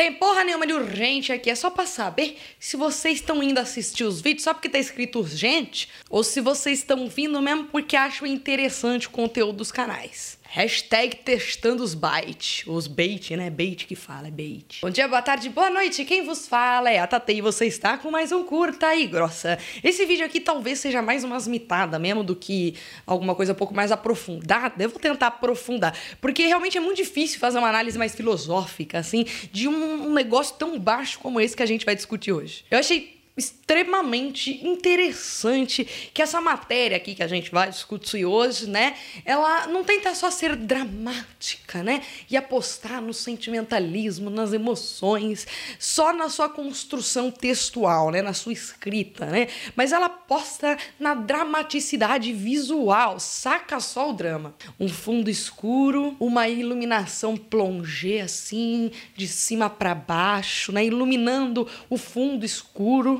Tem porra nenhuma de urgente aqui, é só pra saber se vocês estão indo assistir os vídeos só porque tá escrito urgente ou se vocês estão vindo mesmo porque acham interessante o conteúdo dos canais. Hashtag testando os bait. Os bait, né? Bait que fala, é bait. Bom dia, boa tarde, boa noite. Quem vos fala é a Tate e você está com mais um curta e grossa. Esse vídeo aqui talvez seja mais umas mitadas mesmo do que alguma coisa um pouco mais aprofundada. Eu vou tentar aprofundar, porque realmente é muito difícil fazer uma análise mais filosófica, assim, de um negócio tão baixo como esse que a gente vai discutir hoje. Eu achei extremamente interessante que essa matéria aqui que a gente vai discutir hoje, né, ela não tenta só ser dramática, né, e apostar no sentimentalismo, nas emoções, só na sua construção textual, né, na sua escrita, né, mas ela aposta na dramaticidade visual, saca só o drama. Um fundo escuro, uma iluminação plongé assim, de cima para baixo, né, iluminando o fundo escuro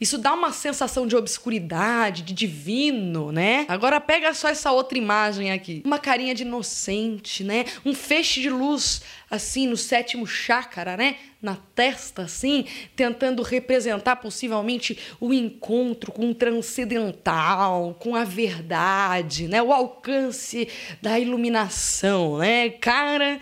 isso dá uma sensação de obscuridade, de divino, né? Agora pega só essa outra imagem aqui. Uma carinha de inocente, né? Um feixe de luz assim no sétimo chakra, né? Na testa, assim, tentando representar possivelmente o encontro com o transcendental, com a verdade, né? O alcance da iluminação, né? Cara,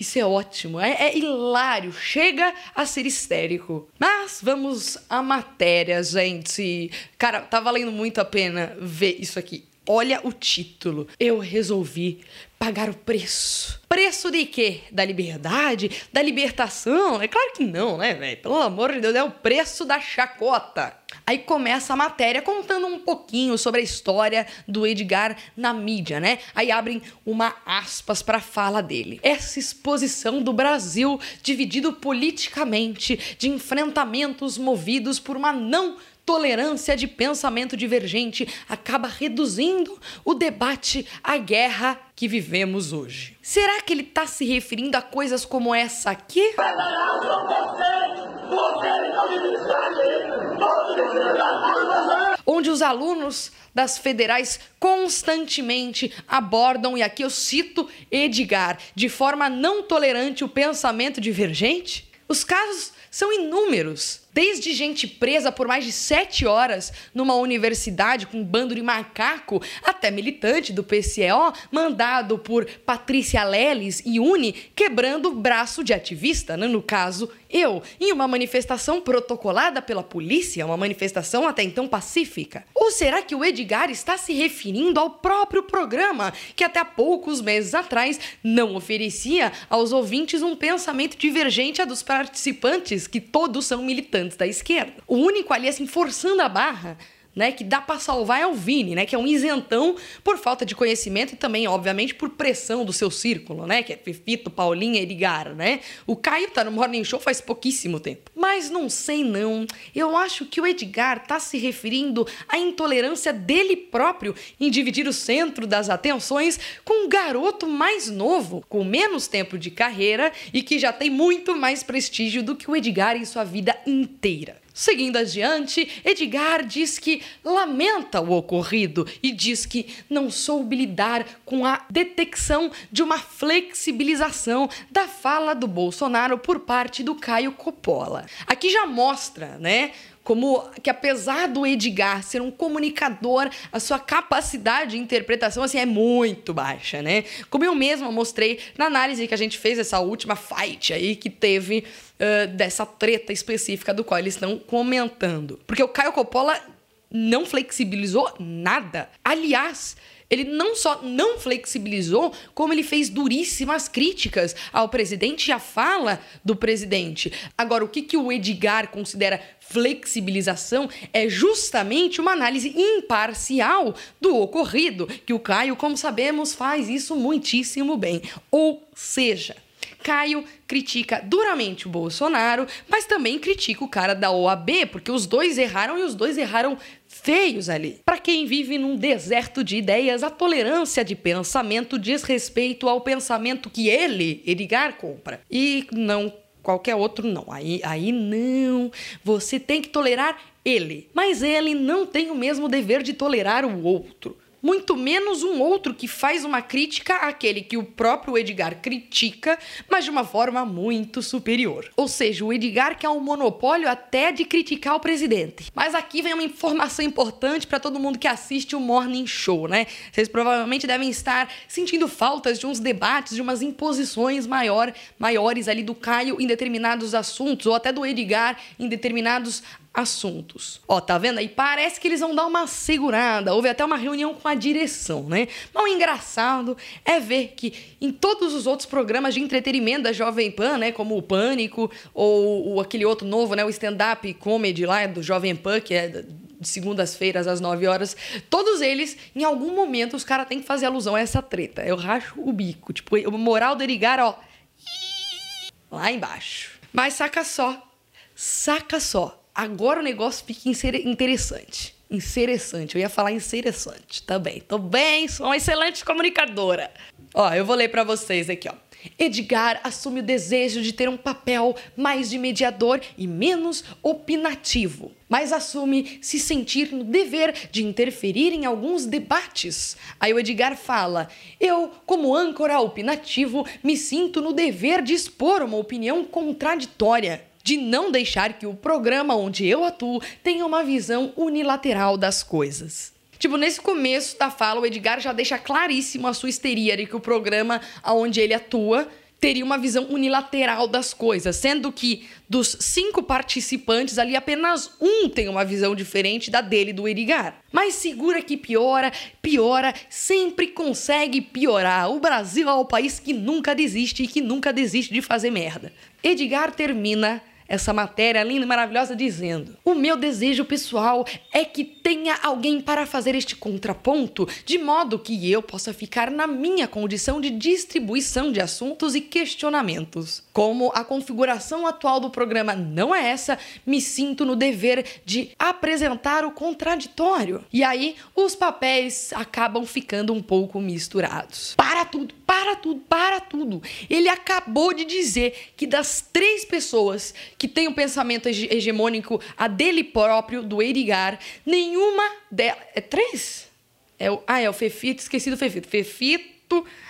isso é ótimo, é, é, hilário, chega a ser histérico. Mas vamos à matéria, gente. Cara, tá valendo muito a pena ver isso aqui. Olha o título. Eu resolvi pagar o preço. Preço de quê? Da liberdade? Da libertação? É claro que não, né, velho? Pelo amor de Deus, é o preço da chacota. Aí começa a matéria contando um pouquinho sobre a história do Edgar na mídia, né? Aí abrem uma aspas para a fala dele. Essa exposição do Brasil dividido politicamente, de enfrentamentos movidos por uma não tolerância de pensamento divergente acaba reduzindo o debate à guerra que vivemos hoje. Será que ele está se referindo a coisas como essa aqui? Onde os alunos das federais constantemente abordam, e aqui eu cito Edgar, de forma não tolerante o pensamento divergente? Os casos são inúmeros. Desde gente presa por mais de sete horas numa universidade com um bando de macaco, até militante do PCO mandado por Patrícia Leles e Uni quebrando o braço de ativista, né? no caso, eu, em uma manifestação protocolada pela polícia, uma manifestação até então pacífica. Ou será que o Edgar está se referindo ao próprio programa, que até há poucos meses atrás não oferecia aos ouvintes um pensamento divergente a dos participantes, que todos são militantes? Da esquerda. O único ali, assim, forçando a barra, né, que dá para salvar é o Vini, né, que é um isentão por falta de conhecimento e também, obviamente, por pressão do seu círculo, né, que é Fifito, Paulinha, Edgar, né? O Caio tá no Morning Show faz pouquíssimo tempo. Mas não sei não. Eu acho que o Edgar tá se referindo à intolerância dele próprio em dividir o centro das atenções com um garoto mais novo, com menos tempo de carreira e que já tem muito mais prestígio do que o Edgar em sua vida inteira. Seguindo adiante, Edgar diz que lamenta o ocorrido e diz que não soube lidar com a detecção de uma flexibilização da fala do Bolsonaro por parte do Caio Coppola. Aqui já mostra, né? Como que apesar do Edgar ser um comunicador, a sua capacidade de interpretação assim é muito baixa, né? Como eu mesma mostrei na análise que a gente fez essa última fight aí que teve uh, dessa treta específica do qual eles estão comentando. Porque o Caio Coppola não flexibilizou nada. Aliás, ele não só não flexibilizou, como ele fez duríssimas críticas ao presidente e à fala do presidente. Agora, o que, que o Edgar considera flexibilização é justamente uma análise imparcial do ocorrido, que o Caio, como sabemos, faz isso muitíssimo bem. Ou seja, Caio critica duramente o Bolsonaro, mas também critica o cara da OAB, porque os dois erraram e os dois erraram feios ali. Para quem vive num deserto de ideias, a tolerância de pensamento diz respeito ao pensamento que ele, Edgar, compra. E não qualquer outro não. Aí, aí não. Você tem que tolerar ele, mas ele não tem o mesmo dever de tolerar o outro. Muito menos um outro que faz uma crítica àquele que o próprio Edgar critica, mas de uma forma muito superior. Ou seja, o Edgar quer um monopólio até de criticar o presidente. Mas aqui vem uma informação importante para todo mundo que assiste o Morning Show, né? Vocês provavelmente devem estar sentindo faltas de uns debates, de umas imposições maior, maiores ali do Caio em determinados assuntos, ou até do Edgar em determinados assuntos. Ó, tá vendo aí? Parece que eles vão dar uma segurada. Houve até uma reunião com a direção, né? Mas o engraçado é ver que em todos os outros programas de entretenimento da Jovem Pan, né, como o Pânico ou, ou aquele outro novo, né, o stand-up comedy lá do Jovem Pan, que é de segundas-feiras às 9 horas, todos eles, em algum momento, os caras têm que fazer alusão a essa treta. Eu racho o bico. Tipo, o moral do Erigar, ó. Lá embaixo. Mas saca só. Saca só agora o negócio fica interessante. Interessante. Eu ia falar interessante também. Tô bem, sou uma excelente comunicadora. Ó, eu vou ler para vocês aqui, ó. Edgar assume o desejo de ter um papel mais de mediador e menos opinativo, mas assume se sentir no dever de interferir em alguns debates. Aí o Edgar fala: Eu, como âncora opinativo, me sinto no dever de expor uma opinião contraditória de não deixar que o programa onde eu atuo tenha uma visão unilateral das coisas. Tipo, nesse começo da fala, o Edgar já deixa claríssimo a sua histeria de que o programa onde ele atua teria uma visão unilateral das coisas, sendo que dos cinco participantes ali apenas um tem uma visão diferente da dele do Edgar. Mas segura que piora, piora, sempre consegue piorar. O Brasil é o país que nunca desiste e que nunca desiste de fazer merda. Edgar termina essa matéria linda e maravilhosa dizendo: O meu desejo pessoal é que tenha alguém para fazer este contraponto, de modo que eu possa ficar na minha condição de distribuição de assuntos e questionamentos. Como a configuração atual do programa não é essa, me sinto no dever de apresentar o contraditório. E aí os papéis acabam ficando um pouco misturados. Para tudo, para tudo, para tudo. Ele acabou de dizer que das três pessoas que têm o um pensamento hegemônico, a dele próprio, do Edgar, nenhuma delas. É três? É o, ah, é o Fefito, esqueci do Fefito. Fefito,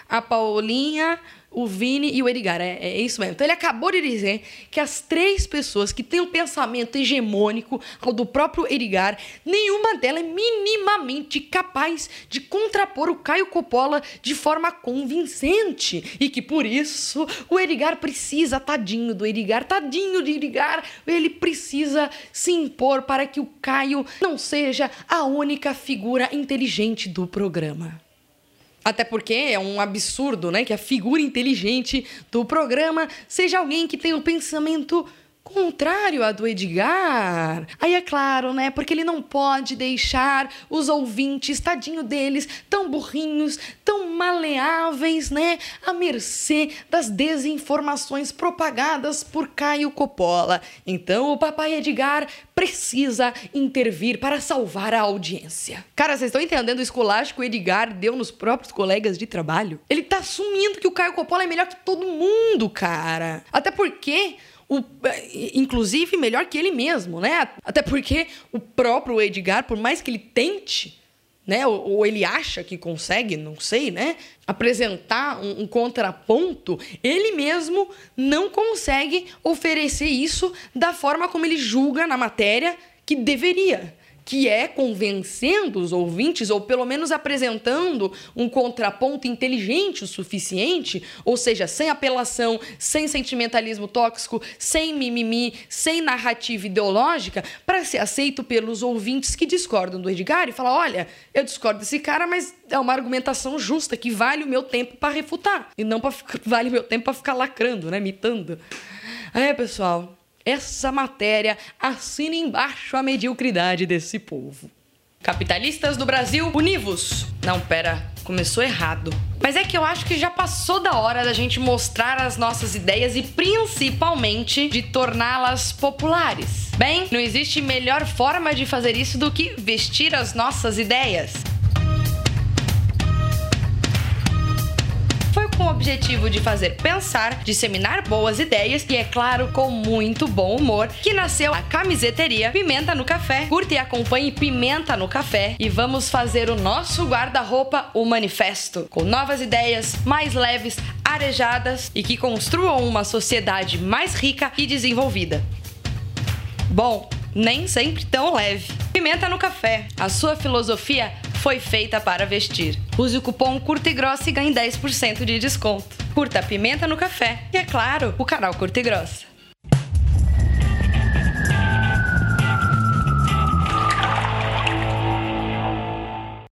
a Paulinha, o Vini e o Edgar. É, é, isso mesmo. Então ele acabou de dizer que as três pessoas que têm um pensamento hegemônico ao do próprio Edgar, nenhuma delas é minimamente capaz de contrapor o Caio Coppola de forma convincente. E que por isso o Edgar precisa, tadinho do Edgar, tadinho de Edgar, ele precisa se impor para que o Caio não seja a única figura inteligente do programa. Até porque é um absurdo, né, que a figura inteligente do programa seja alguém que tem um pensamento contrário à do Edgar. Aí é claro, né? Porque ele não pode deixar os ouvintes, tadinho deles, tão burrinhos, tão maleáveis, né? À mercê das desinformações propagadas por Caio Coppola. Então o papai Edgar precisa intervir para salvar a audiência. Cara, vocês estão entendendo o esculacho que o Edgar deu nos próprios colegas de trabalho? Ele tá assumindo que o Caio Coppola é melhor que todo mundo, cara. Até porque o, inclusive melhor que ele mesmo, né? Até porque o próprio Edgar, por mais que ele tente, né? Ou, ou ele acha que consegue, não sei, né? Apresentar um, um contraponto, ele mesmo não consegue oferecer isso da forma como ele julga na matéria que deveria que é convencendo os ouvintes, ou pelo menos apresentando um contraponto inteligente o suficiente, ou seja, sem apelação, sem sentimentalismo tóxico, sem mimimi, sem narrativa ideológica, para ser aceito pelos ouvintes que discordam do Edgar e falar: olha, eu discordo desse cara, mas é uma argumentação justa que vale o meu tempo para refutar, e não pra, vale o meu tempo para ficar lacrando, né, imitando. É, pessoal, essa matéria assina embaixo a mediocridade desse povo. Capitalistas do Brasil, univos! Não, pera, começou errado. Mas é que eu acho que já passou da hora da gente mostrar as nossas ideias e principalmente de torná-las populares. Bem, não existe melhor forma de fazer isso do que vestir as nossas ideias. Com o objetivo de fazer pensar, disseminar boas ideias e, é claro, com muito bom humor, que nasceu a camiseteria Pimenta no Café. Curte e acompanhe Pimenta no Café e vamos fazer o nosso guarda-roupa, o manifesto, com novas ideias mais leves, arejadas e que construam uma sociedade mais rica e desenvolvida. Bom, nem sempre tão leve. Pimenta no café. A sua filosofia foi feita para vestir. Use o cupom Curta e Grossa e ganhe 10% de desconto. Curta Pimenta no café e, é claro, o canal Curta e Grossa.